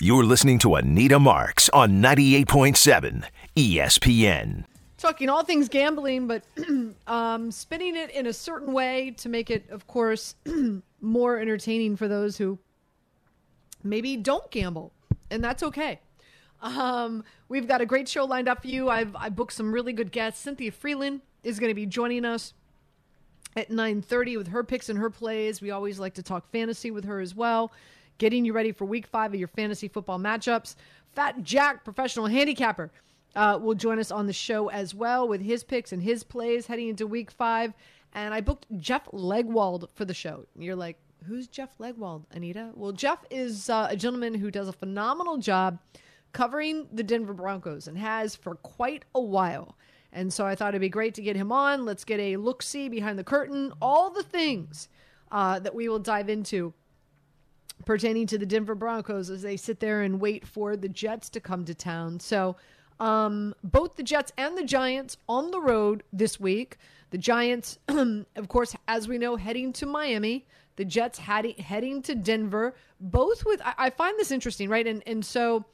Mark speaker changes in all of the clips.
Speaker 1: You're listening to Anita Marks on 98.7 ESPN.
Speaker 2: Talking all things gambling, but um, spinning it in a certain way to make it, of course, more entertaining for those who maybe don't gamble, and that's okay. Um, we've got a great show lined up for you. I've I booked some really good guests. Cynthia Frelund is going to be joining us at 9:30 with her picks and her plays. We always like to talk fantasy with her as well getting you ready for week five of your fantasy football matchups. Fat Jack, professional handicapper, uh, will join us on the show as well with his picks and his plays heading into week five. And I booked Jeff Legwold for the show. You're like, who's Jeff Legwold, Anita? Well, Jeff is uh, a gentleman who does a phenomenal job covering the Denver Broncos and has for quite a while. And so I thought it'd be great to get him on. Let's get a look see behind the curtain, all the things uh, that we will dive into pertaining to the Denver Broncos as they sit there and wait for the Jets to come to town. So, um, both the Jets and the Giants on the road this week. The Giants, of course, as we know, heading to Miami. The Jets had, heading to Denver. Both with, I, I find this interesting, right? And and so,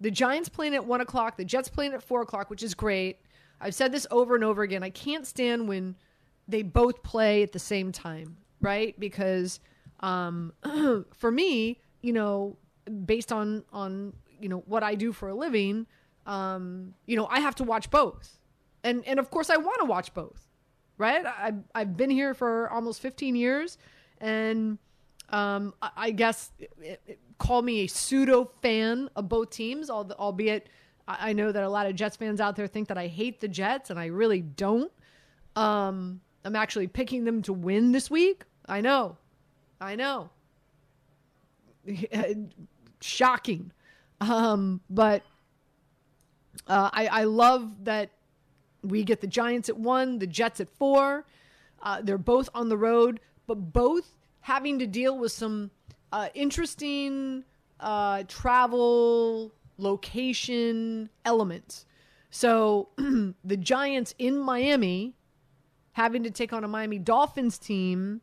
Speaker 2: the Giants playing at one o'clock, the Jets playing at four o'clock, which is great. I've said this over and over again. I can't stand when they both play at the same time, right? Because um, for me, you know, based on on you know what I do for a living, um, you know, I have to watch both, and and of course I want to watch both, right? I I've been here for almost 15 years, and um, I, I guess it, it, call me a pseudo fan of both teams, albeit I know that a lot of Jets fans out there think that I hate the Jets, and I really don't. Um, I'm actually picking them to win this week. I know, I know. Shocking. Um, but uh, I, I love that we get the Giants at one, the Jets at four. Uh, they're both on the road, but both having to deal with some uh, interesting uh, travel location elements. So the Giants in Miami having to take on a Miami Dolphins team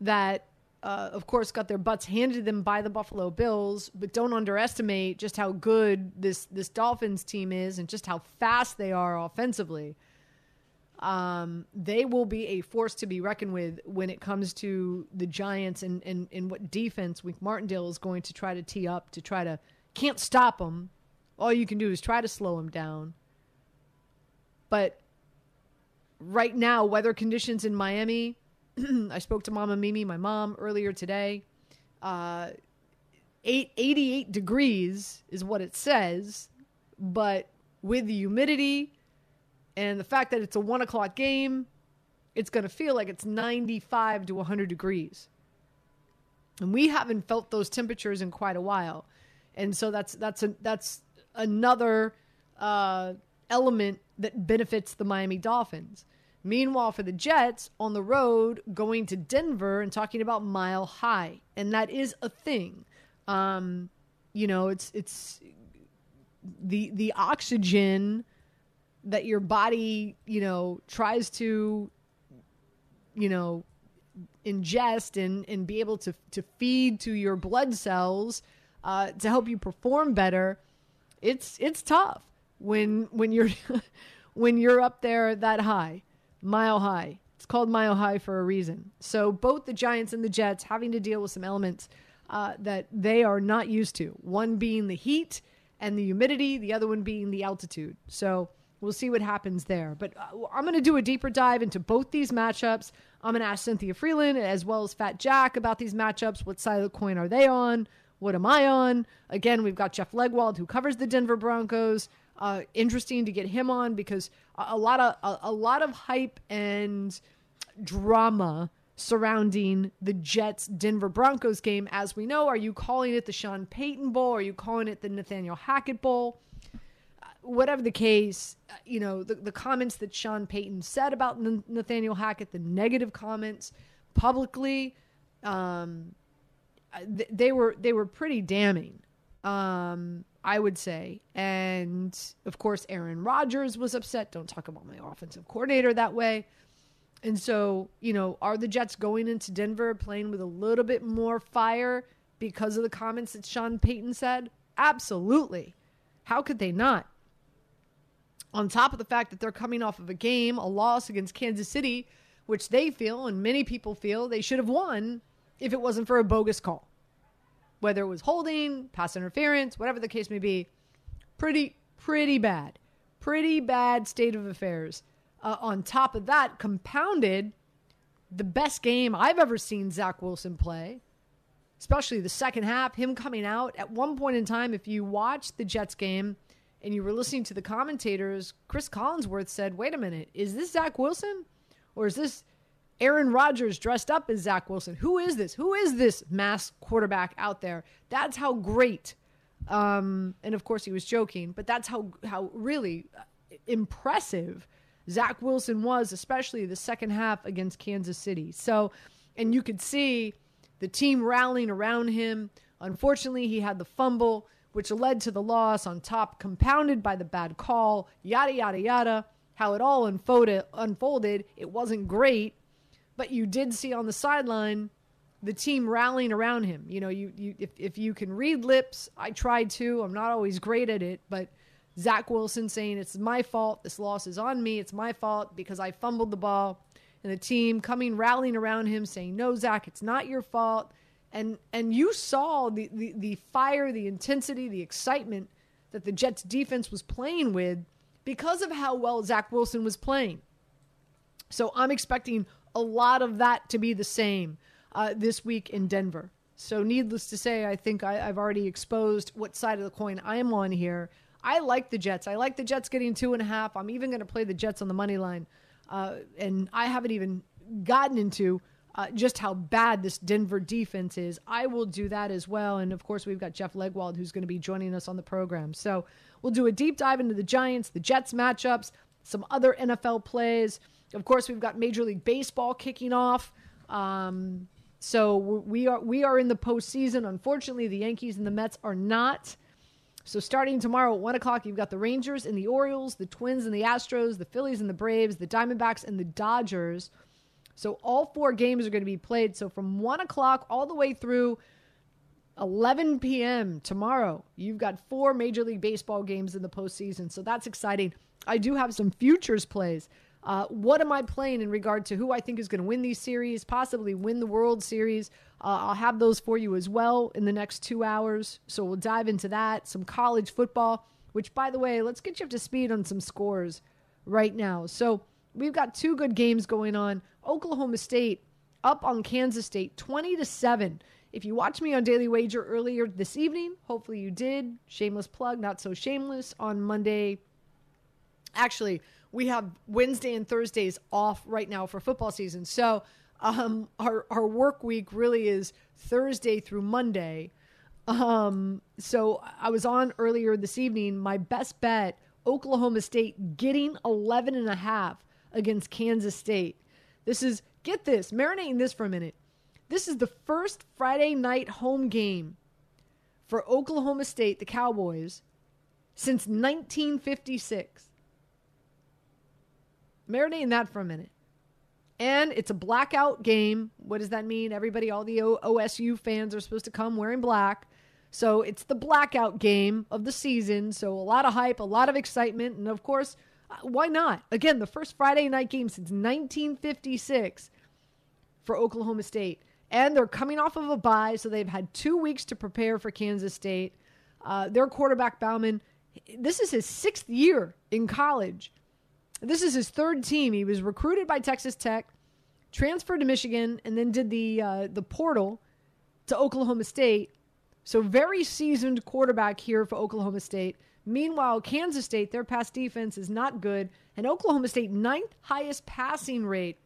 Speaker 2: that, uh, of course, got their butts handed to them by the Buffalo Bills, but don't underestimate just how good this this Dolphins team is and just how fast they are offensively. Um, they will be a force to be reckoned with when it comes to the Giants and, and, and what defense Wink Martindale is going to try to tee up to try to can't stop them. All you can do is try to slow them down. But right now, weather conditions in Miami I spoke to Mama Mimi, my mom, earlier today. Uh, eight, 88 degrees is what it says, but with the humidity and the fact that it's a one o'clock game, it's going to feel like it's 95 to 100 degrees. And we haven't felt those temperatures in quite a while. And so that's that's a, that's another uh, element that benefits the Miami Dolphins. Meanwhile, for the Jets on the road, going to Denver and talking about mile high, and that is a thing. Um, you know, it's it's the the oxygen that your body, you know, tries to, you know, ingest and and be able to to feed to your blood cells uh, to help you perform better. It's it's tough when when you're when you're up there that high. Mile High. It's called Mile High for a reason. So both the Giants and the Jets having to deal with some elements uh, that they are not used to. One being the heat and the humidity, the other one being the altitude. So we'll see what happens there. But uh, I'm going to do a deeper dive into both these matchups. I'm going to ask Cynthia Frelund as well as Fat Jack about these matchups. What side of the coin are they on? What am I on? Again, we've got Jeff Legwold who covers the Denver Broncos uh, interesting to get him on because a, lot of a, a, lot of hype and drama surrounding the Jets Denver Broncos game. As we know, are you calling it the Sean Payton Bowl? Are you calling it the Nathaniel Hackett Bowl? Uh, whatever the case, uh, you know, the, the comments that Sean Payton said about Nathaniel Hackett, the negative comments publicly, um, uh, th- they were they were pretty damning, um, I would say. And of course, Aaron Rodgers was upset. Don't talk about my offensive coordinator that way. And so, you know, are the Jets going into Denver playing with a little bit more fire because of the comments that Sean Payton said? Absolutely. How could they not? On top of the fact that they're coming off of a game, a loss against Kansas City, which they feel and many people feel they should have won if it wasn't for a bogus call. Whether it was holding, pass interference, whatever the case may be. Pretty, pretty bad. Pretty bad state of affairs uh, on top of that, compounded the best game I've ever seen Zach Wilson play, especially the second half, him coming out. At one point in time, if you watched the Jets game and you were listening to the commentators, Chris Collinsworth said, Wait a minute, is this Zach Wilson? Or is this Aaron Rodgers dressed up as Zach Wilson? Who is this? Who is this mass quarterback out there? That's how great. Um, and of course, he was joking, but that's how how really impressive Zach Wilson was, especially the second half against Kansas City. So, and you could see the team rallying around him. Unfortunately, he had the fumble, which led to the loss on top, compounded by the bad call, yada, yada, yada. How it all unfolded, unfolded, it wasn't great, but you did see on the sideline the team rallying around him. You know, you, you if, if you can read lips, I tried to. I'm not always great at it, but Zach Wilson saying it's my fault. This loss is on me. It's my fault because I fumbled the ball. And the team coming rallying around him saying, "No, Zach, it's not your fault." And and you saw the, the, the fire, the intensity, the excitement that the Jets defense was playing with because of how well Zach Wilson was playing. So I'm expecting a lot of that to be the same uh, this week in Denver. So, needless to say, I think I, have already exposed what side of the coin I am on here. I like the Jets. I like the Jets getting two and a half. I'm even going to play the Jets on the money line. Uh, and I haven't even gotten into uh, just how bad this Denver defense is. I will do that as well. And of course, we've got Jeff Legwold who's going to be joining us on the program. So we'll do a deep dive into the Giants, the Jets matchups, some other NFL plays. Of course, we've got Major League Baseball kicking off. Um, so we are we are in the postseason. Unfortunately, the Yankees and the Mets are not. So starting tomorrow at one o'clock, you've got the Rangers and the Orioles, the Twins and the Astros, the Phillies and the Braves, the Diamondbacks and the Dodgers. So all four games are going to be played. So from one o'clock all the way through 11 p.m. tomorrow, you've got four Major League Baseball games in the postseason. So that's exciting. I do have some futures plays. Uh, what am I playing in regard to who I think is going to win these series, possibly win the World Series? Uh, I'll have those for you as well in the next two hours. So we'll dive into that. Some college football, which, by the way, let's get you up to speed on some scores right now. So we've got two good games going on. Oklahoma State up on Kansas State, 20 to 7. If you watched me on Daily Wager earlier this evening, hopefully you did. Shameless plug, not so shameless on Monday. Actually, we have Wednesday and Thursdays off right now for football season. So um, our our work week really is Thursday through Monday. Um, so I was on earlier this evening. My best bet: Oklahoma State getting 11 and a half against Kansas State. This is get this, marinating this for a minute. This is the first Friday night home game for Oklahoma State, the Cowboys, since 1956. Marinating that for a minute. And it's a blackout game. What does that mean? Everybody, all the OSU fans are supposed to come wearing black. So it's the blackout game of the season. So a lot of hype, a lot of excitement. And of course, uh, why not? Again, the first Friday night game since 1956 for Oklahoma State. And they're coming off of a bye, so they've had two weeks to prepare for Kansas State. Uh, their quarterback, Bowman, this is his sixth year in college. This is his third team. He was recruited by Texas Tech, transferred to Michigan, and then did the uh, the portal to Oklahoma State. So very seasoned quarterback here for Oklahoma State. Meanwhile, Kansas State, their pass defense is not good, and Oklahoma State ninth highest passing rate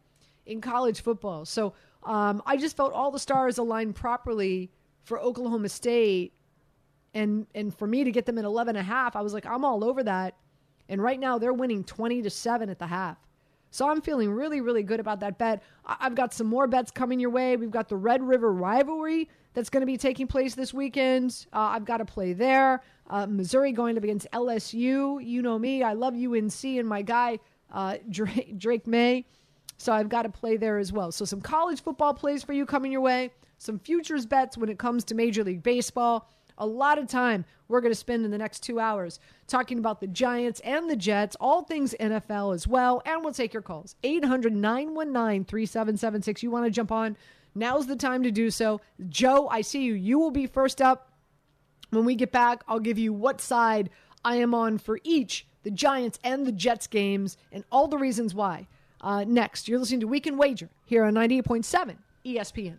Speaker 2: in college football. So Um, I just felt all the stars aligned properly for Oklahoma State. And, and for me to get them at 11 and a half, I was like, I'm all over that. And right now they're winning 20 to 7 at the half. So I'm feeling really, really good about that bet. I've got some more bets coming your way. We've got the Red River rivalry that's going to be taking place this weekend. Uh, I've got to play there. Uh, Missouri going up against LSU. You know me. I love UNC and my guy, uh, Drake, Drake Maye. So I've got to play there as well. So some college football plays for you coming your way. Some futures bets when it comes to Major League Baseball a lot of time we're going to spend in the next two hours talking about the Giants and the Jets, all things NFL as well. And we'll take your calls 800 919 3776. You want to jump on? Now's the time to do so. Joe, I see you. You will be first up. When we get back, I'll give you what side I am on for each the Giants and the Jets games and all the reasons why. Uh, next, you're listening to Weekend Wager here on 98.7 ESPN.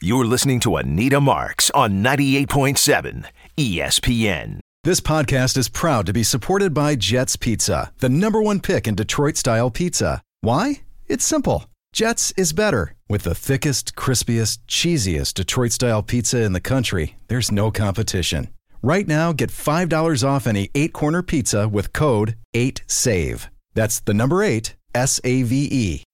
Speaker 1: You're listening to Anita Marks on 98.7 ESPN.
Speaker 3: This podcast is proud to be supported by Jets Pizza, the number one pick in Detroit style pizza. Why? It's simple. Jets is better. With the thickest, crispiest, cheesiest Detroit style pizza in the country, there's no competition. Right now, get $5 off any eight corner pizza with code 8SAVE. That's the number eight, S A V E.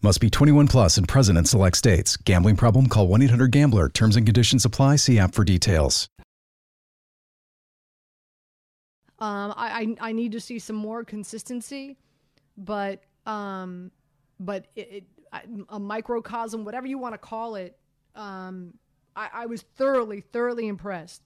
Speaker 3: Must be 21 plus and present in select states. Gambling problem? Call 1 800 GAMBLER. Terms and conditions apply. See app for details.
Speaker 2: Um, I, I I need to see some more consistency, but um, but it, it, a microcosm, whatever you want to call it, um, I, I was thoroughly thoroughly impressed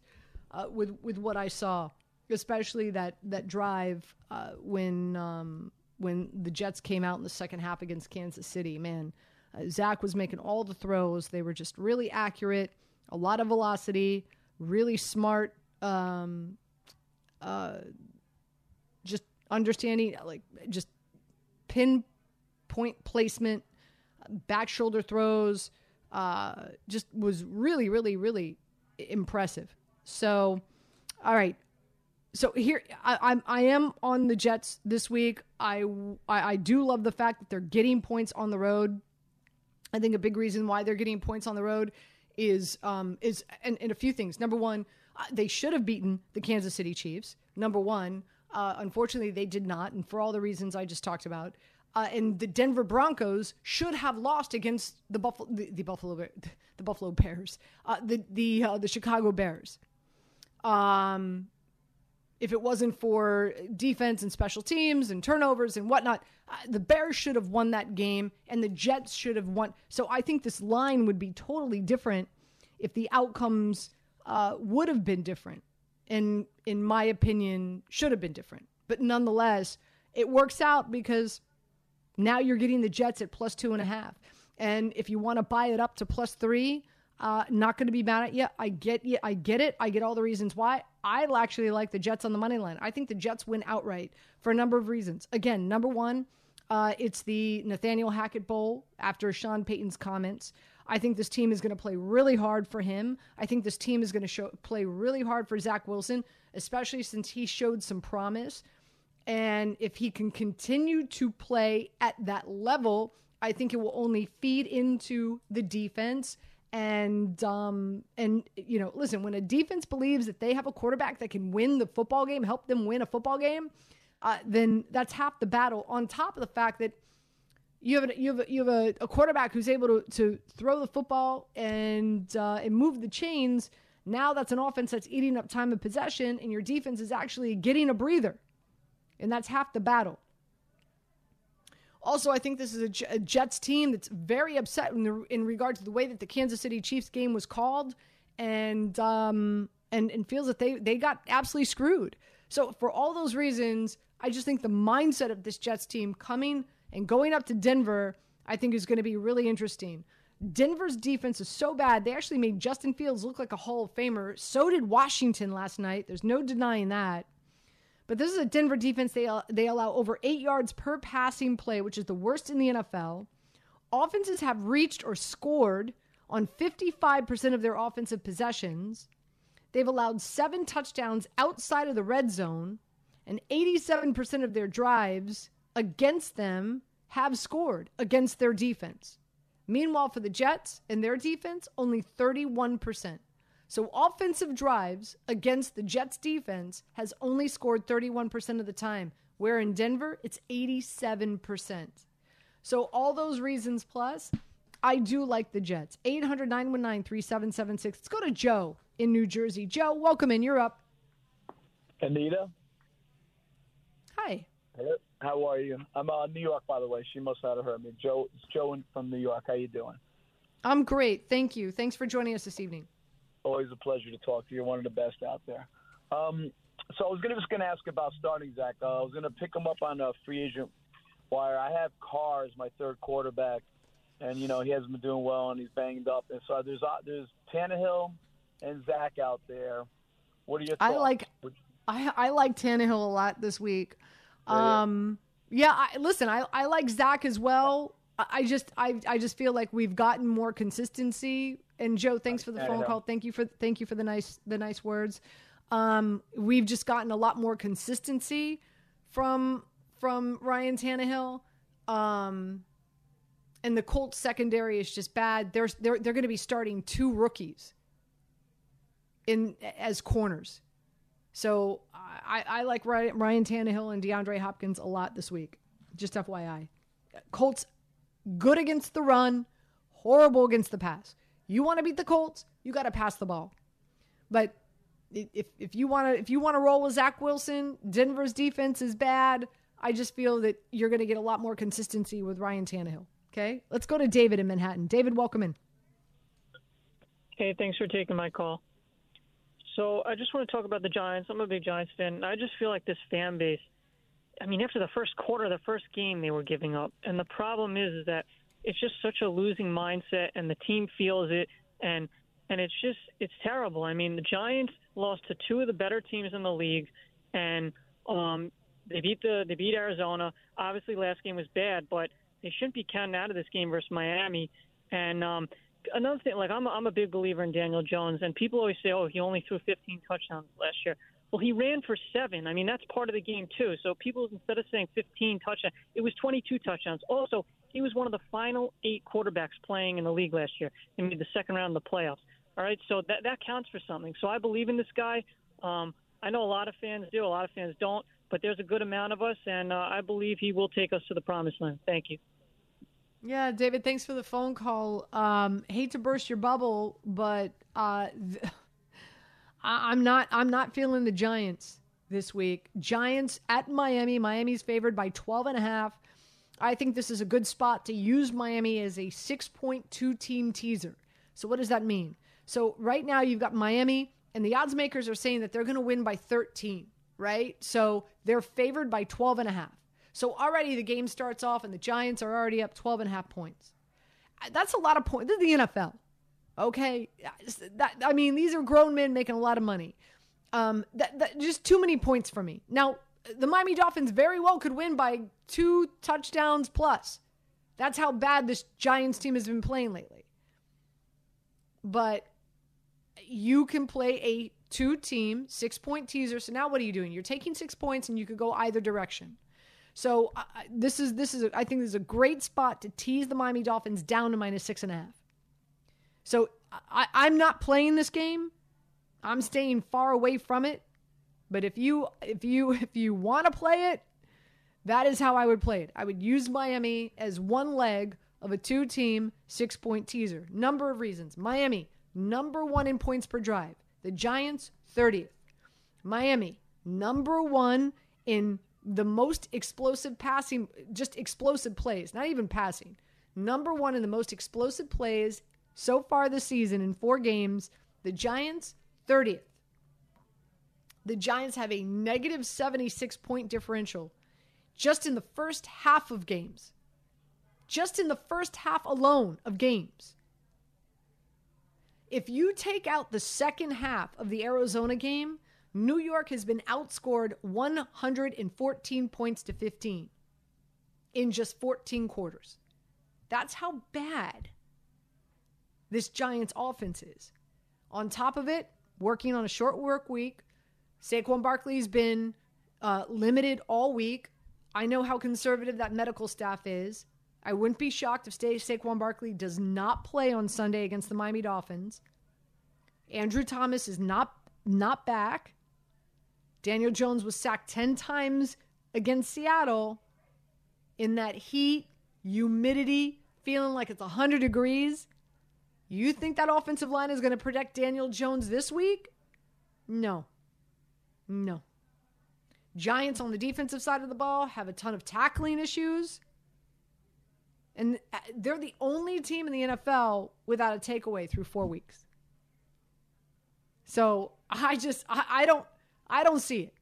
Speaker 2: uh, with with what I saw, especially that that drive uh, when um, when the Jets came out in the second half against Kansas City. Man, uh, Zach was making all the throws. They were just really accurate, a lot of velocity, really smart. Um, uh, just understanding, like just pinpoint placement, back shoulder throws. Uh, just was really, really, really impressive. So, all right, so here I, I'm I am on the Jets this week. I, I I do love the fact that they're getting points on the road. I think a big reason why they're getting points on the road is um is and, and a few things. Number one, uh, they should have beaten the Kansas City Chiefs. Number one, uh, unfortunately they did not, and for all the reasons I just talked about. Uh, and the Denver Broncos should have lost against the Buffalo the, the Buffalo the Buffalo Bears, uh, the the uh, the Chicago Bears. Um, if it wasn't for defense and special teams and turnovers and whatnot, uh, the Bears should have won that game and the Jets should have won. So I think this line would be totally different if the outcomes uh, would have been different. And in my opinion, should have been different. But nonetheless, it works out because now you're getting the Jets at plus two and a half. And if you want to buy it up to plus three, uh, not going to be mad at you. I get you. I get it. I get all the reasons why. I actually like the Jets on the money line. I think the Jets win outright for a number of reasons. Again, number one, uh, it's the Nathaniel Hackett Bowl after Sean Payton's comments. I think this team is going to play really hard for him. I think this team is going to show, play really hard for Zach Wilson, especially since he showed some promise. And if he can continue to play at that level, I think it will only feed into the defense and um and you know listen when a defense believes that they have a quarterback that can win the football game help them win a football game uh, then that's half the battle on top of the fact that you have a, you have a, you have a, a quarterback who's able to, to throw the football and uh, and move the chains. Now that's an offense that's eating up time of possession and your defense is actually getting a breather. And that's half the battle also, I think this is a, Jets team that's very upset in, the, in regard to the way that the Kansas City Chiefs game was called. and um, and and feels that they they got absolutely screwed. So for all those reasons, I just think the mindset of this Jets team coming and going up to Denver, I think is going to be really interesting. Denver's defense is so bad, they actually made Justin Fields look like a Hall of Famer. So did Washington last night. There's no denying that. But this is a Denver defense. They, they allow over eight yards per passing play, which is the worst in the NFL. Offenses have reached or scored on 55% of their offensive possessions. They've allowed seven touchdowns outside of the red zone, and 87% of their drives against them have scored against their defense. Meanwhile, for the Jets and their defense, only 31%. So offensive drives against the Jets defense has only scored 31% of the time, where in Denver, it's 87%. So all those reasons plus, I do like the Jets. 800 919 3776. Let's go to Joe in New Jersey. Joe, welcome in. You're up.
Speaker 4: Anita?
Speaker 2: Hi.
Speaker 4: Hello. How are you? I'm uh, New York, by the way. She must not have heard me. Joe, it's Joe from New York. How are you doing?
Speaker 2: I'm great. Thank you. Thanks for joining us this evening.
Speaker 4: Always a pleasure to talk to you. You're one of the best out there. Um, so I was gonna, just going to ask about starting Zach. Uh, I was going to pick him up on a free agent wire. I have Carr as my third quarterback, and you know he hasn't been doing well, and he's banged up. And so there's uh, there's Tannehill and Zach out there. What are your thoughts?
Speaker 2: I like I I like Tannehill a lot this week. Um, yeah, I, listen, I, I like Zach as well. I, just I, I just feel like we've gotten more consistency. And Joe, thanks for the phone call. Thank you for thank you for the nice the nice words. Um, we've just gotten a lot more consistency from from Ryan Tannehill. Um, and the Colts secondary is just bad. They're they're they're going to be starting two rookies in as corners. So I, I like Ryan Tannehill and DeAndre Hopkins a lot this week. Just FYI. Colts good against the run, horrible against the pass. You want to beat the Colts, you got to pass the ball. But if if you want to if you want to roll with Zach Wilson, Denver's defense is bad. I just feel that you're going to get a lot more consistency with Ryan Tannehill. Okay, let's go to David in Manhattan. David, welcome in.
Speaker 5: Hey, thanks for taking my call. So I just want to talk about the Giants. I'm a big Giants fan. I just feel like this fan base. I mean, after the first quarter, the first game, they were giving up, and the problem is, is that it's just such a losing mindset, and the team feels it, and and it's just it's terrible. I mean, the Giants lost to two of the better teams in the league, and um, they beat the they beat Arizona. Obviously, last game was bad, but they shouldn't be counted out of this game versus Miami. And um, another thing, like I'm a, I'm a big believer in Daniel Jones, and people always say, oh, he only threw 15 touchdowns last year. Well, he ran for seven. I mean, that's part of the game too. So people, instead of saying 15 touchdowns, it was 22 touchdowns. Also, he was one of the final eight quarterbacks playing in the league last year. He made the second round of the playoffs. All right, so that that counts for something. So I believe in this guy. Um, I know a lot of fans do, a lot of fans don't, but there's a good amount of us, and uh, I believe he will take us to the promised land. Thank you.
Speaker 2: Yeah, David, thanks for the phone call. Um, hate to burst your bubble, but uh, th- I- I'm not. I'm not feeling the Giants this week. Giants at Miami. Miami's favored by 12 and a half. I think this is a good spot to use Miami as a 6.2 team teaser. So what does that mean? So right now you've got Miami, and the odds makers are saying that they're going to win by 13. Right? So they're favored by 12 and a half. So already the game starts off and the Giants are already up 12 and a half points. That's a lot of points. This is the NFL. Okay. That, I mean, these are grown men making a lot of money. Um, that, that, just too many points for me. Now, the Miami Dolphins very well could win by two touchdowns plus. That's how bad this Giants team has been playing lately. But you can play a two team, six point teaser. So now what are you doing? You're taking six points and you could go either direction. So uh, this is this is a, I think this is a great spot to tease the Miami Dolphins down to minus six and a half. So I, I'm not playing this game. I'm staying far away from it. But if you if you if you want to play it, that is how I would play it. I would use Miami as one leg of a two team six point teaser. Number of reasons. Miami, number one in points per drive. The Giants, 30th. Miami, number one in the most explosive passing, just explosive plays, not even passing. Number one in the most explosive plays so far this season in four games. The Giants, 30th. The Giants have a negative 76 point differential just in the first half of games. Just in the first half alone of games. If you take out the second half of the Arizona game, New York has been outscored 114 points to 15 in just 14 quarters. That's how bad this Giants offense is. On top of it, working on a short work week, Saquon Barkley's been uh, limited all week. I know how conservative that medical staff is. I wouldn't be shocked if Saquon Barkley does not play on Sunday against the Miami Dolphins. Andrew Thomas is not not back. Daniel Jones was sacked 10 times against Seattle in that heat, humidity, feeling like it's 100 degrees. You think that offensive line is going to protect Daniel Jones this week? No. No. Giants on the defensive side of the ball have a ton of tackling issues. And uh, they're the only team in the NFL without a takeaway through four weeks. So I just I, I don't I don't see it.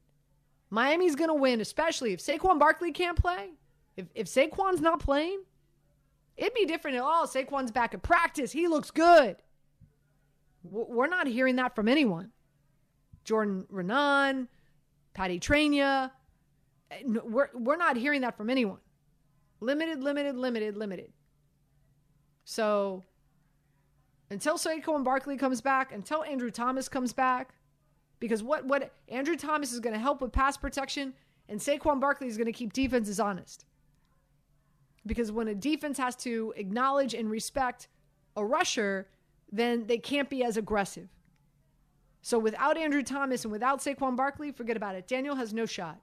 Speaker 2: Miami's gonna win, especially if Saquon Barkley can't play. If if Saquon's not playing, it'd be different. Oh, Saquon's back at practice. He looks good. We're not hearing that from anyone. Jordan Raanan, Paddy Traina. Eh, we're, we're not hearing that from anyone. Limited, limited, limited, limited. So until Saquon Barkley comes back, until Andrew Thomas comes back, because what, what Andrew Thomas is going to help with pass protection, and Saquon Barkley is going to keep defenses honest. Because when a defense has to acknowledge and respect a rusher, then they can't be as aggressive. So without Andrew Thomas and without Saquon Barkley, forget about it. Daniel has no shot.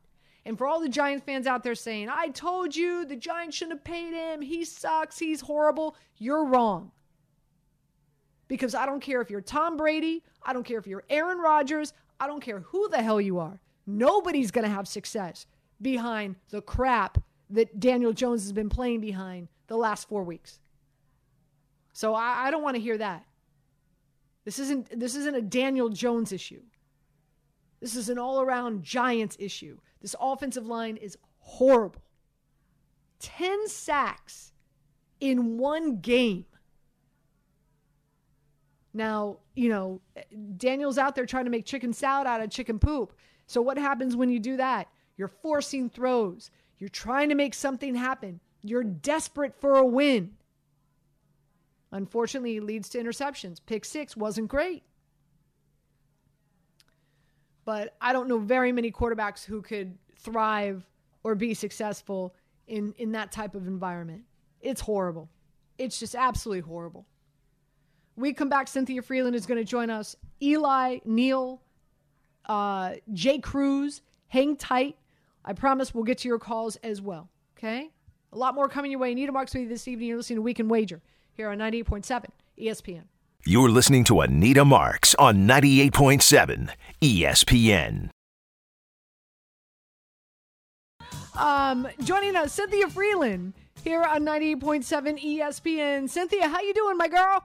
Speaker 2: And for all the Giants fans out there saying, I told you the Giants shouldn't have paid him, he sucks, he's horrible, you're wrong. Because I don't care if you're Tom Brady, I don't care if you're Aaron Rodgers, I don't care who the hell you are. Nobody's going to have success behind the crap that Daniel Jones has been playing behind the last four weeks. So I, I don't want to hear that. This isn't this isn't a Daniel Jones issue. This is an all-around Giants issue. This offensive line is horrible. 10 sacks in one game. Now, you know, Daniel's out there trying to make chicken salad out of chicken poop. So, what happens when you do that? You're forcing throws, you're trying to make something happen, you're desperate for a win. Unfortunately, it leads to interceptions. Pick six wasn't great. But I don't know very many quarterbacks who could thrive or be successful in, in that type of environment. It's horrible. It's just absolutely horrible. We come back. Cynthia Frelund is going to join us. Eli, Neil, uh, Jay Cruz, hang tight. I promise we'll get to your calls as well. Okay? A lot more coming your way. Anita Marks with you this evening. You're listening to Weekend Wager here on 98.7 ESPN.
Speaker 1: You're listening to Anita Marks on 98.7 ESPN.
Speaker 2: Um, joining us, Cynthia Frelund here on 98.7 ESPN. Cynthia, how you doing, my girl?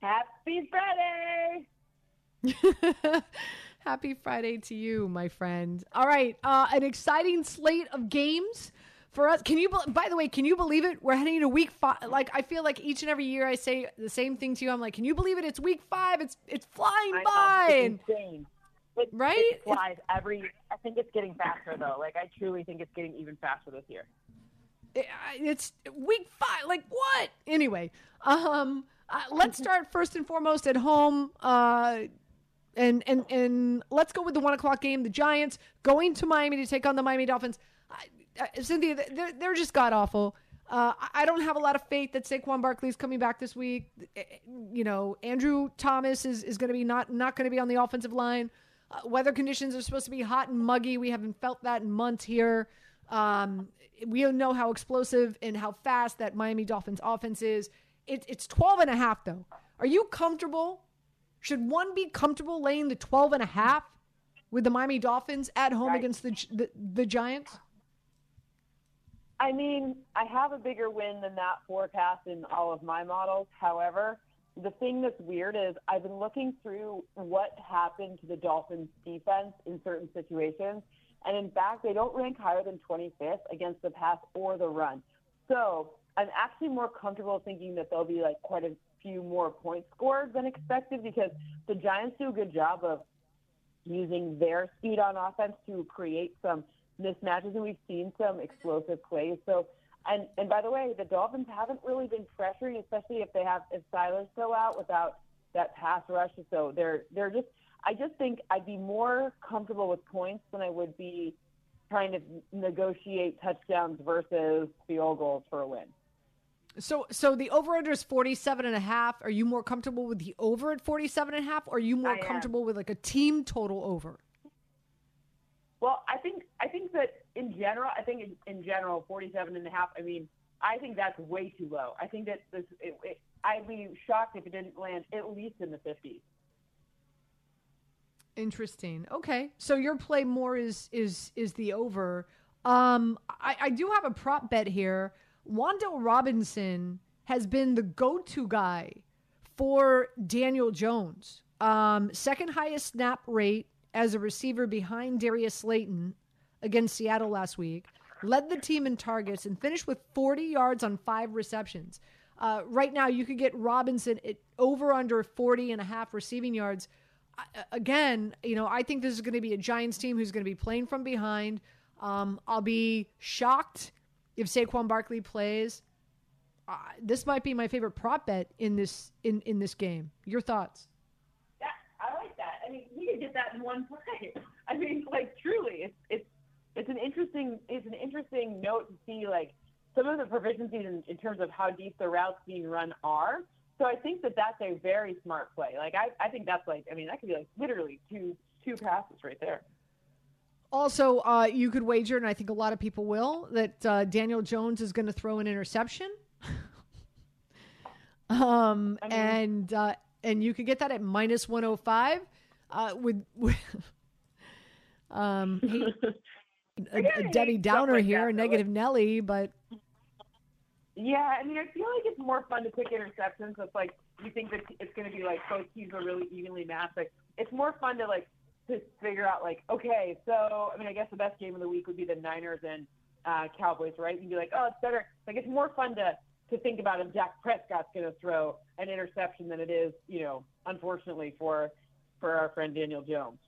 Speaker 6: Happy Friday.
Speaker 2: Happy Friday to you, my friend. All right, uh, an exciting slate of games for us. Can you? By the way, can you believe it? We're heading to week five. Like I feel like each and every year I say the same thing to you. I'm like, can you believe it? It's week five. It's it's flying
Speaker 6: I
Speaker 2: by.
Speaker 6: Know, it's insane. It,
Speaker 2: right?
Speaker 6: It flies every. I think it's getting faster though. Like I truly think it's getting even faster this year.
Speaker 2: It, it's week five. Like what? Anyway, um, uh, let's start first and foremost at home. Uh, and and and let's go with the one o'clock game. The Giants going to Miami to take on the Miami Dolphins. Uh, Cynthia, they're, they're just god awful. Uh, I don't have a lot of faith that Saquon Barkley is coming back this week. Eh, eh, you know, Andrew Thomas is, is going to be not not going to be on the offensive line. Uh, weather conditions are supposed to be hot and muggy. We haven't felt that in months here. Um, we know how explosive and how fast that Miami Dolphins offense is. It, it's 12 and a half, though. Are you comfortable? Should one be comfortable laying the 12 and a half with the Miami Dolphins at home right. against the, the, the Giants?
Speaker 6: I mean, I have a bigger win than that forecast in all of my models. However, the thing that's weird is I've been looking through what happened to the Dolphins defense in certain situations. And in fact, they don't rank higher than 25th against the pass or the run. So I'm actually more comfortable thinking that there'll be like quite a few more points scored than expected because the Giants do a good job of using their speed on offense to create some mismatches, and we've seen some explosive plays. So, and and by the way, the Dolphins haven't really been pressuring, especially if they have if Siler's still out without that pass rush. So they're they're just. I just think I'd be more comfortable with points than I would be trying to negotiate touchdowns versus field goals for a win.
Speaker 2: So so the over under is 47 and a half. Are you more comfortable with the over at 47 and a half or are you more comfortable with like a team total over?
Speaker 6: Well, I think I think that in general, I think in, in general 47 and a half, I mean, I think that's way too low. I think that this it, it, I'd be shocked if it didn't land at least in the 50s.
Speaker 2: Interesting. Okay, so your play more is is is the over. Um, I, I do have a prop bet here. Wan'Dale Robinson has been the go-to guy for Daniel Jones. Um, second highest snap rate as a receiver behind Darius Slayton against Seattle last week. Led the team in targets and finished with 40 yards on five receptions. Uh, right now, you could get Robinson at over under 40 and a half receiving yards. Uh, again, you know, I think this is going to be a Giants team who's going to be playing from behind. Um, I'll be shocked if Saquon Barkley plays. Uh, this might be my favorite prop bet in this in in this game. Your thoughts?
Speaker 6: Yeah, I like that. I mean, he could get that in one play. I mean, like truly, it's it's it's an interesting it's an interesting note to see like some of the proficiencies in, in terms of how deep the routes being run are. So I think that that's a very smart play. Like I, I think that's like I mean that could be like literally two two passes right there.
Speaker 2: Also, uh, you could wager, and I think a lot of people will, that uh, Daniel Jones is going to throw an interception. um, I mean, and uh, and you could get that at minus one hundred oh five. Uh, with, with um, a, a Debbie Downer like here, a negative like, Nelly, but
Speaker 6: yeah, I mean, I feel like it's more fun to pick interceptions. It's like you think that it's going to be like both teams are really evenly matched. Like it's more fun to like to figure out like, okay, so I mean, I guess the best game of the week would be the Niners and uh, Cowboys, right? You'd be like, oh, it's better. Like it's more fun to to think about if Dak Prescott's going to throw an interception than it is, you know, unfortunately for for our friend Daniel Jones.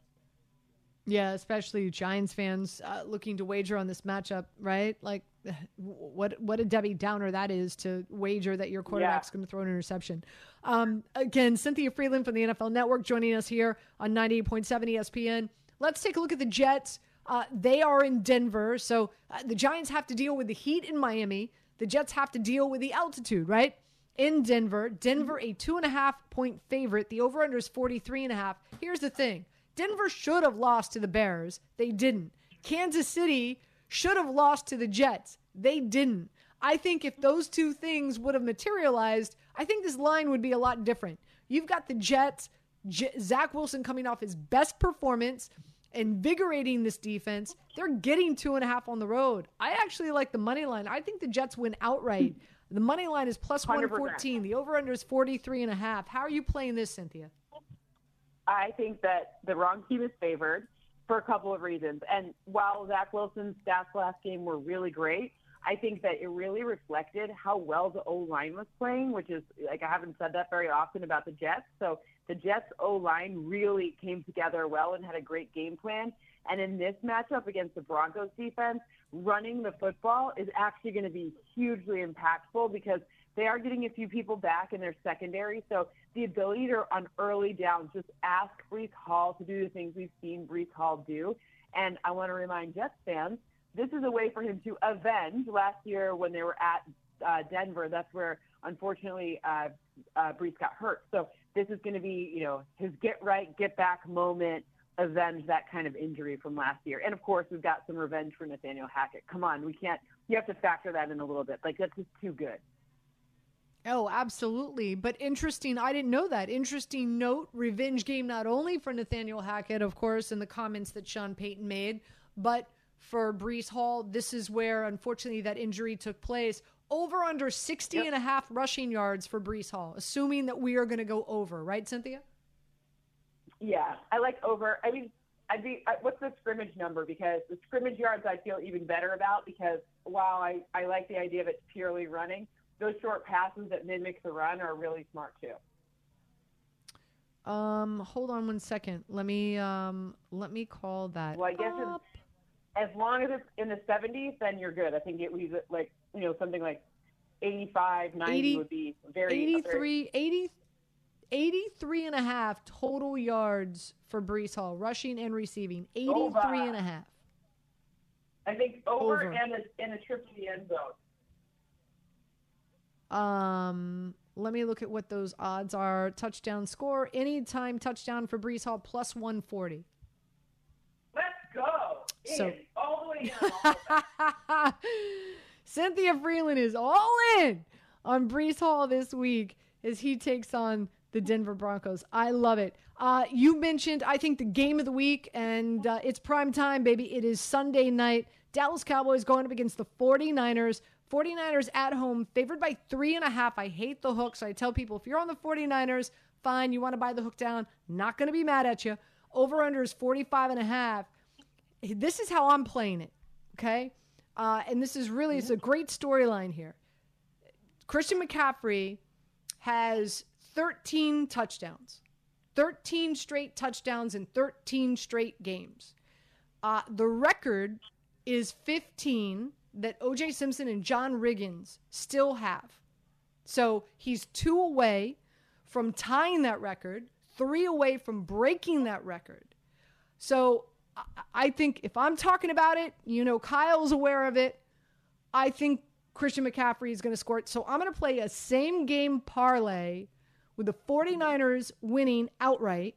Speaker 2: Yeah, especially Giants fans uh, looking to wager on this matchup, right? Like, what what a Debbie Downer that is to wager that your quarterback's yeah. going to throw an interception. Um, again, Cynthia Frelund from the NFL Network joining us here on 98.7 ESPN. Let's take a look at the Jets. Uh, they are in Denver, so uh, the Giants have to deal with the heat in Miami. The Jets have to deal with the altitude, right? In Denver, Denver a two and a half point favorite. The over under is 43 and a half. Here's the thing Denver should have lost to the Bears. They didn't. Kansas City should have lost to the Jets. They didn't. I think if those two things would have materialized, I think this line would be a lot different. You've got the Jets, J- Zach Wilson coming off his best performance, invigorating this defense. They're getting two and a half on the road. I actually like the money line. I think the Jets win outright. The money line is plus 114. The over under is 43 and a half. How are you playing this, Cynthia?
Speaker 6: I think that the wrong team is favored for a couple of reasons. And while Zach Wilson's stats last game were really great, I think that it really reflected how well the O line was playing, which is like I haven't said that very often about the Jets. So the Jets O line really came together well and had a great game plan. And in this matchup against the Broncos defense, running the football is actually going to be hugely impactful because they are getting a few people back in their secondary. So the ability to, on early downs, just ask Breece Hall to do the things we've seen Breece Hall do. And I want to remind Jets fans, this is a way for him to avenge last year when they were at uh, Denver. That's where, unfortunately, uh, uh, Breece got hurt. So this is going to be, you know, his get right, get back moment, avenge that kind of injury from last year. And of course, we've got some revenge for Nathaniel Hackett. Come on, we can't. You have to factor that in a little bit. Like that's just too good.
Speaker 2: Oh, absolutely. But interesting. I didn't know that. Interesting note. Revenge game not only for Nathaniel Hackett, of course, in the comments that Sean Payton made, but for Breece Hall. This is where, unfortunately, that injury took place. Over under 60
Speaker 6: Yep.
Speaker 2: and a half rushing yards for Breece Hall, assuming that we are going to go over, right, Cynthia?
Speaker 6: Yeah, I like over. I mean, I'd be. I, what's the scrimmage number? Because the scrimmage yards I feel even better about because while I, I like the idea of it's purely running, those short passes that mimic the run are really smart too.
Speaker 2: Um, hold on one second. Let me um let me call that.
Speaker 6: Well, I guess
Speaker 2: up.
Speaker 6: As long as it's in the 70s, then you're good. I think it was like you know something like 85, 90
Speaker 2: 80
Speaker 6: would be very
Speaker 2: 83, 80, 83 and a half total yards for Breece Hall, rushing and receiving. 83 and a half.
Speaker 6: I think over,
Speaker 2: Over.
Speaker 6: and a, and a trip to the end zone.
Speaker 2: Um, let me look at what those odds are. Touchdown score, anytime touchdown for Breece Hall, plus 140.
Speaker 6: Let's go.
Speaker 2: So-
Speaker 6: all the way in. all the way.
Speaker 2: Cynthia Frelund is all in on Breece Hall this week as he takes on the Denver Broncos. I love it. Uh, you mentioned, I think, the game of the week, and uh, it's prime time, baby. It is Sunday night. Dallas Cowboys going up against the 49ers. 49ers at home, favored by three and a half. I hate the hook, so I tell people if you're on the 49ers, fine, you want to buy the hook down, not going to be mad at you. Over under is 45 and a half this is how I'm playing it. Okay. Uh, and this is really, it's a great storyline here. Christian McCaffrey has 13 touchdowns, 13 straight touchdowns in 13 straight games. Uh, the record is 15 that OJ Simpson and John Riggins still have. So he's two away from tying that record, three away from breaking that record. So I- think if I'm talking about it, you know, Kyle's aware of it. I think Christian McCaffrey is going to score it. So I'm going to play a same game parlay with the 49ers winning outright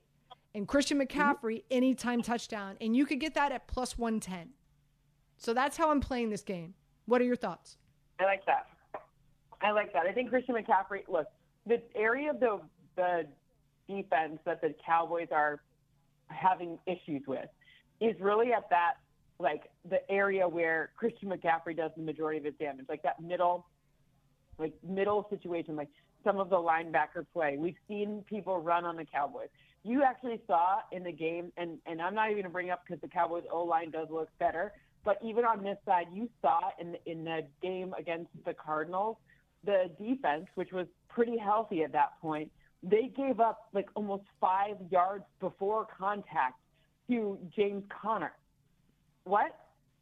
Speaker 2: and Christian McCaffrey mm-hmm. anytime touchdown. And you could get that at plus 110. So that's how I'm playing this game. What are your thoughts?
Speaker 6: I like that. I like that. I think Christian McCaffrey. Look, the area of the the defense that the Cowboys are having issues with is really at that like the area where Christian McCaffrey does the majority of his damage, like that middle, like middle situation, like some of the linebacker play. We've seen people run on the Cowboys. You actually saw in the game, and and I'm not even going to bring up because the Cowboys O line does look better. But even on this side, you saw in the, in the game against the Cardinals, the defense, which was pretty healthy at that point, they gave up like almost five yards before contact to James Conner. What?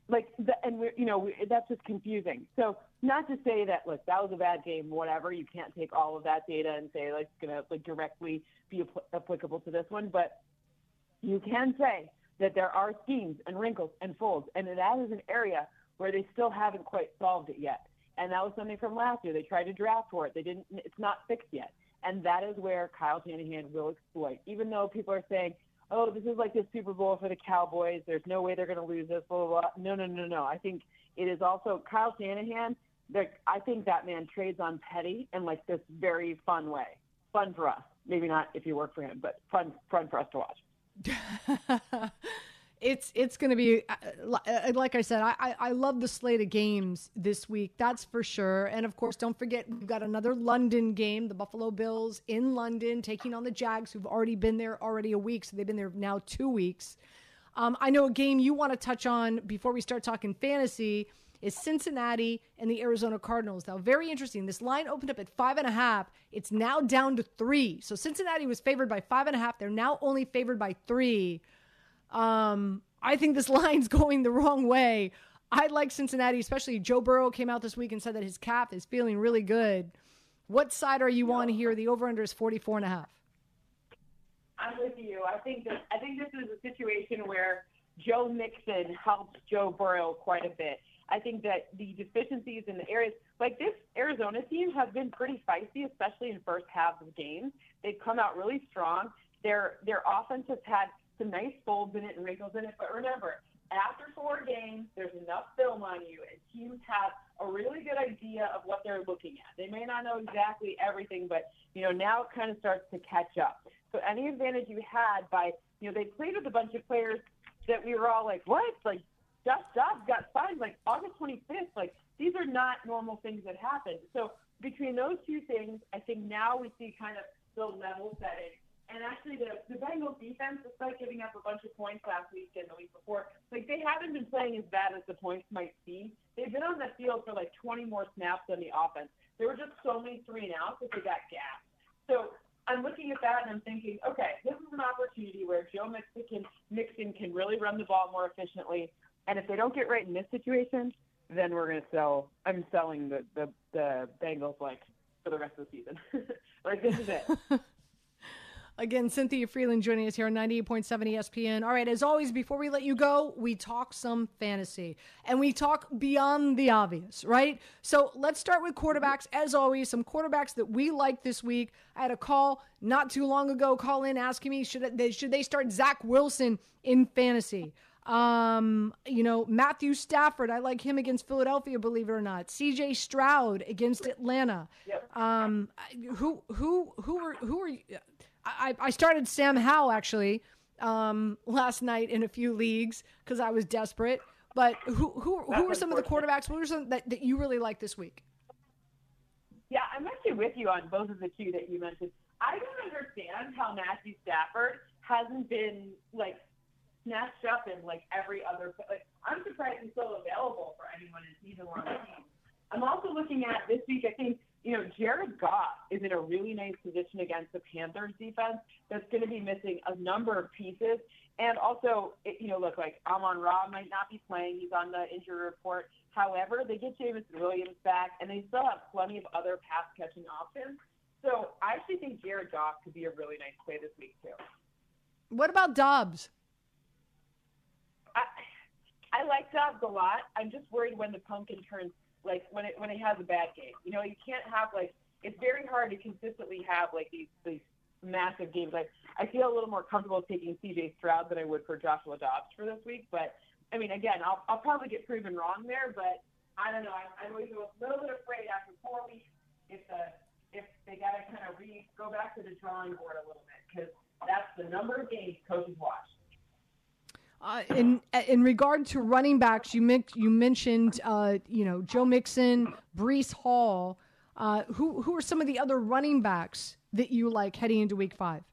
Speaker 6: Like, the, and we're, you know, we, that's just confusing. So, not to say that, look, that was a bad game, whatever. You can't take all of that data and say, like, it's going to like directly be apl- applicable to this one. But you can say that there are schemes and wrinkles and folds, and that is an area where they still haven't quite solved it yet. And that was something from last year. They tried to draft for it. They didn't. It's not fixed yet. And that is where Kyle Shanahan will exploit. Even though people are saying, "Oh, this is like the Super Bowl for the Cowboys. There's no way they're going to lose this." Blah blah blah. No, no, no, no. I think it is also Kyle Shanahan. I think that man trades on petty in like this very fun way. Fun for us. Maybe not if you work for him, but fun, fun for us to watch.
Speaker 2: it's it's going to be uh, uh, like I said. I, I I love the slate of games this week. That's for sure. And of course, don't forget we've got another London game. The Buffalo Bills in London taking on the Jags, who've already been there already a week. So they've been there now two weeks. Um, I know a game you want to touch on before we start talking fantasy is Cincinnati and the Arizona Cardinals. Now, very interesting. This line opened up at five and a half. It's now down to three. So Cincinnati was favored by five and a half. They're now only favored by three. Um, I think this line's going the wrong way. I like Cincinnati, especially Joe Burrow came out this week and said that his calf is feeling really good. What side are you on here? The over under is 44 and a half.
Speaker 6: I'm with you. I think that I think this is a situation where Joe Mixon helps Joe Burrow quite a bit. I think that the deficiencies in the areas like this Arizona team have been pretty feisty, especially in first halves of games. They've come out really strong. Their their offense has had some nice folds in it and wrinkles in it. But remember, after four games, there's enough film on you, and teams have a really good idea of what they're looking at. They may not know exactly everything, but you know now it kind of starts to catch up. So any advantage you had by you know they played with a bunch of players that we were all like, what? Like Josh Dobbs got fined like August 25th. Like these are not normal things that happen. So between those two things, I think now we see kind of the level setting. And actually, the, the Bengals defense, despite giving up a bunch of points last week and the week before, like they haven't been playing as bad as the points might seem. They've been on the field for like 20 more snaps than the offense. There were just so many three and outs that they got gassed. So I'm looking at that and I'm thinking, okay, this is an opportunity where Joe Mixon can really run the ball more efficiently. And if they don't get right in this situation, then we're going to sell. I'm selling the, the, the Bengals like for the rest of the season. like this is it.
Speaker 2: Again, Cynthia Frelund joining us here on 98.7 ESPN. All right, as always, before we let you go, we talk some fantasy and we talk beyond the obvious, right? So let's start with quarterbacks. As always, some quarterbacks that we like this week. I had a call not too long ago, call in asking me should they, should they start Zach Wilson in fantasy? Um, you know, Matthew Stafford, I like him against Philadelphia, believe it or not. CJ Stroud against Atlanta.
Speaker 6: Yep.
Speaker 2: Um, who who who are who are I, I started Sam Howell actually um, last night in a few leagues because I was desperate. But who who who are some of the quarterbacks? What are some that, that you really like this week?
Speaker 6: Yeah, I'm actually with you on both of the two that you mentioned. I don't understand how Matthew Stafford hasn't been like snatched up in like every other. Like, I'm surprised he's still available for anyone in season one team. I'm also looking at this week. I think you know, Jared Goff is in a really nice position against the Panthers defense that's going to be missing a number of pieces. And also, it, you know, look, like Amon Ra might not be playing. He's on the injury report. However, they get Jameson Williams back, and they still have plenty of other pass catching options. So I actually think Jared Goff could be a really nice play this week, too.
Speaker 2: What about Dobbs?
Speaker 6: I, I like Dobbs a lot. I'm just worried when the pumpkin turns like when it when it has a bad game. You know, you can't have like it's very hard to consistently have like these these massive games. Like I feel a little more comfortable taking CJ Stroud than I would for Joshua Dobbs for this week. But I mean, again, I'll I'll probably get proven wrong there, but I don't know. I'm, I'm always a little bit afraid after four weeks if the if they got to kind of re go back to the drawing board a little bit because that's the number of games coaches watch.
Speaker 2: Uh, in in regard to running backs, you you mentioned uh, you know Joe Mixon, Breece Hall. Uh, who who are some of the other running backs that you like heading into Week Five?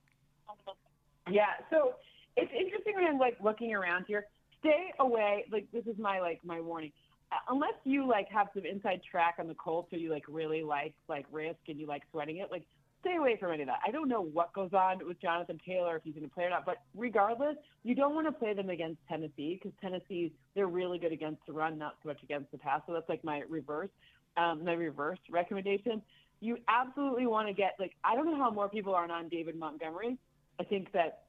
Speaker 6: Yeah, so it's interesting when I'm like looking around here. Stay away. Like this is my like my warning. Uh, unless you like have some inside track on the Colts, or you like really like like risk and you like sweating it, like stay away from any of that. I don't know what goes on with Jonathan Taylor if he's going to play or not, but regardless, you don't want to play them against Tennessee because Tennessee they're really good against the run, not so much against the pass. So that's like my reverse, um, my reverse recommendation. You absolutely want to get like I don't know how more people aren't on David Montgomery. I think that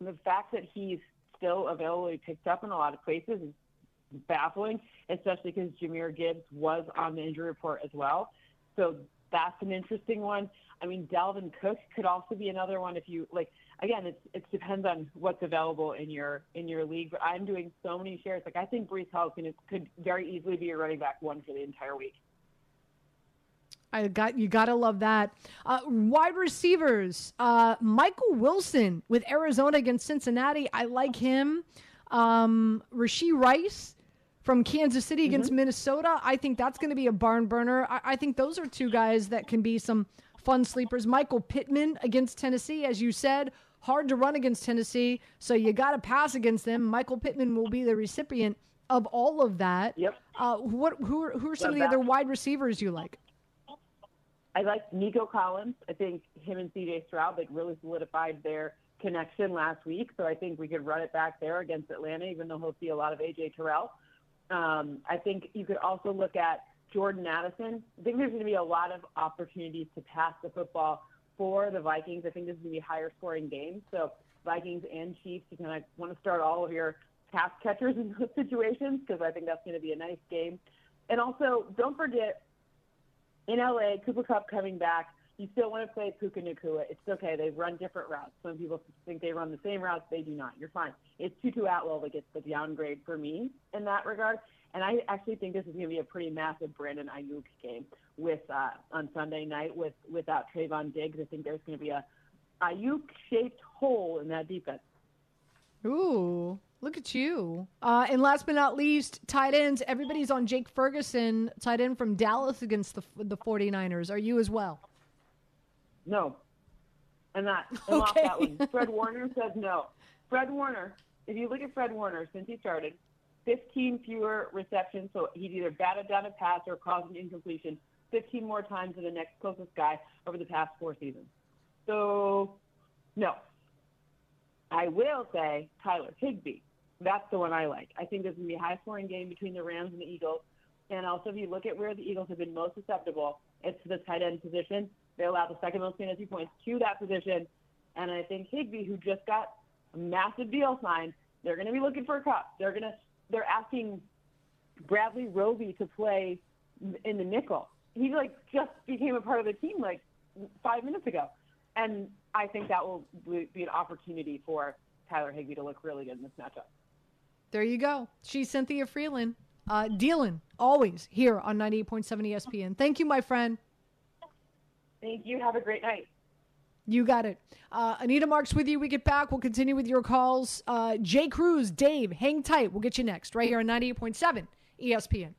Speaker 6: the fact that he's still available, picked up in a lot of places is baffling, especially because Jahmyr Gibbs was on the injury report as well. So that's an interesting one. I mean, Dalvin Cook could also be another one if you like. Again, it it depends on what's available in your in your league. But I'm doing so many shares. Like I think Breece Hall can, could very easily be a running back one for the entire week.
Speaker 2: I got you. Got to love that. Uh, wide receivers, uh, Michael Wilson with Arizona against Cincinnati. I like him. Um, Rashee Rice from Kansas City against mm-hmm. Minnesota. I think that's going to be a barn burner. I, I think those are two guys that can be some fun sleepers. Michael Pittman against Tennessee, as you said, hard to run against Tennessee, so you got to pass against them. Michael Pittman will be the recipient of all of that.
Speaker 6: Yep.
Speaker 2: Uh, what? Who are, who are some Love of the that. other wide receivers you like?
Speaker 6: I like Nico Collins. I think him and C.J. Stroud like really solidified their connection last week, so I think we could run it back there against Atlanta, even though he'll see a lot of A.J. Terrell. Um, I think you could also look at Jordan Addison. I think there's going to be a lot of opportunities to pass the football for the Vikings. I think this is going to be higher scoring game. So Vikings and Chiefs, you kind of want to start all of your pass catchers in those situations because I think that's going to be a nice game. And also, don't forget, in LA, Cooper Kupp coming back. You still want to play Puka Nacua. It's okay. They run different routes. Some people think they run the same routes. They do not. You're fine. It's Tutu Atwell that gets the downgrade for me in that regard. And I actually think this is going to be a pretty massive Brandon Aiyuk game with uh, on Sunday night with without Trevon Diggs. I think there's going to be a Aiyuk shaped hole in that defense.
Speaker 2: Ooh, Look at you. Uh, and last but not least, tight ends. Everybody's on Jake Ferguson, tight end from Dallas against the, the 49ers. Are you as well?
Speaker 6: No. Not. I'm off
Speaker 2: Okay.
Speaker 6: that one. Fred Warner says no. Fred Warner, if you look at Fred Warner since he started, 15 fewer receptions, so he's either batted down a pass or caused an incompletion 15 more times than the next closest guy over the past four seasons. So, no. I will say Tyler Higbee. That's the one I like. I think there's going to be a high scoring game between the Rams and the Eagles. And also, if you look at where the Eagles have been most susceptible, it's to the tight end position. They allowed the second most fantasy points to that position. And I think Higbee, who just got a massive deal signed, they're going to be looking for a cup. They're going to they're asking Bradley Roby to play in the nickel. He like just became a part of the team like five minutes ago, and I think that will be an opportunity for Tyler Higbee to look really good in this matchup.
Speaker 2: There you go. She's Cynthia Frelund, uh, dealing always here on 98.7 ESPN. Thank you, my friend.
Speaker 6: Thank you. Have a great night.
Speaker 2: You got it. Uh, Anita Marks with you. We get back. We'll continue with your calls. Uh, Jay Cruz, Dave, hang tight. We'll get you next right here on 98.7 ESPN.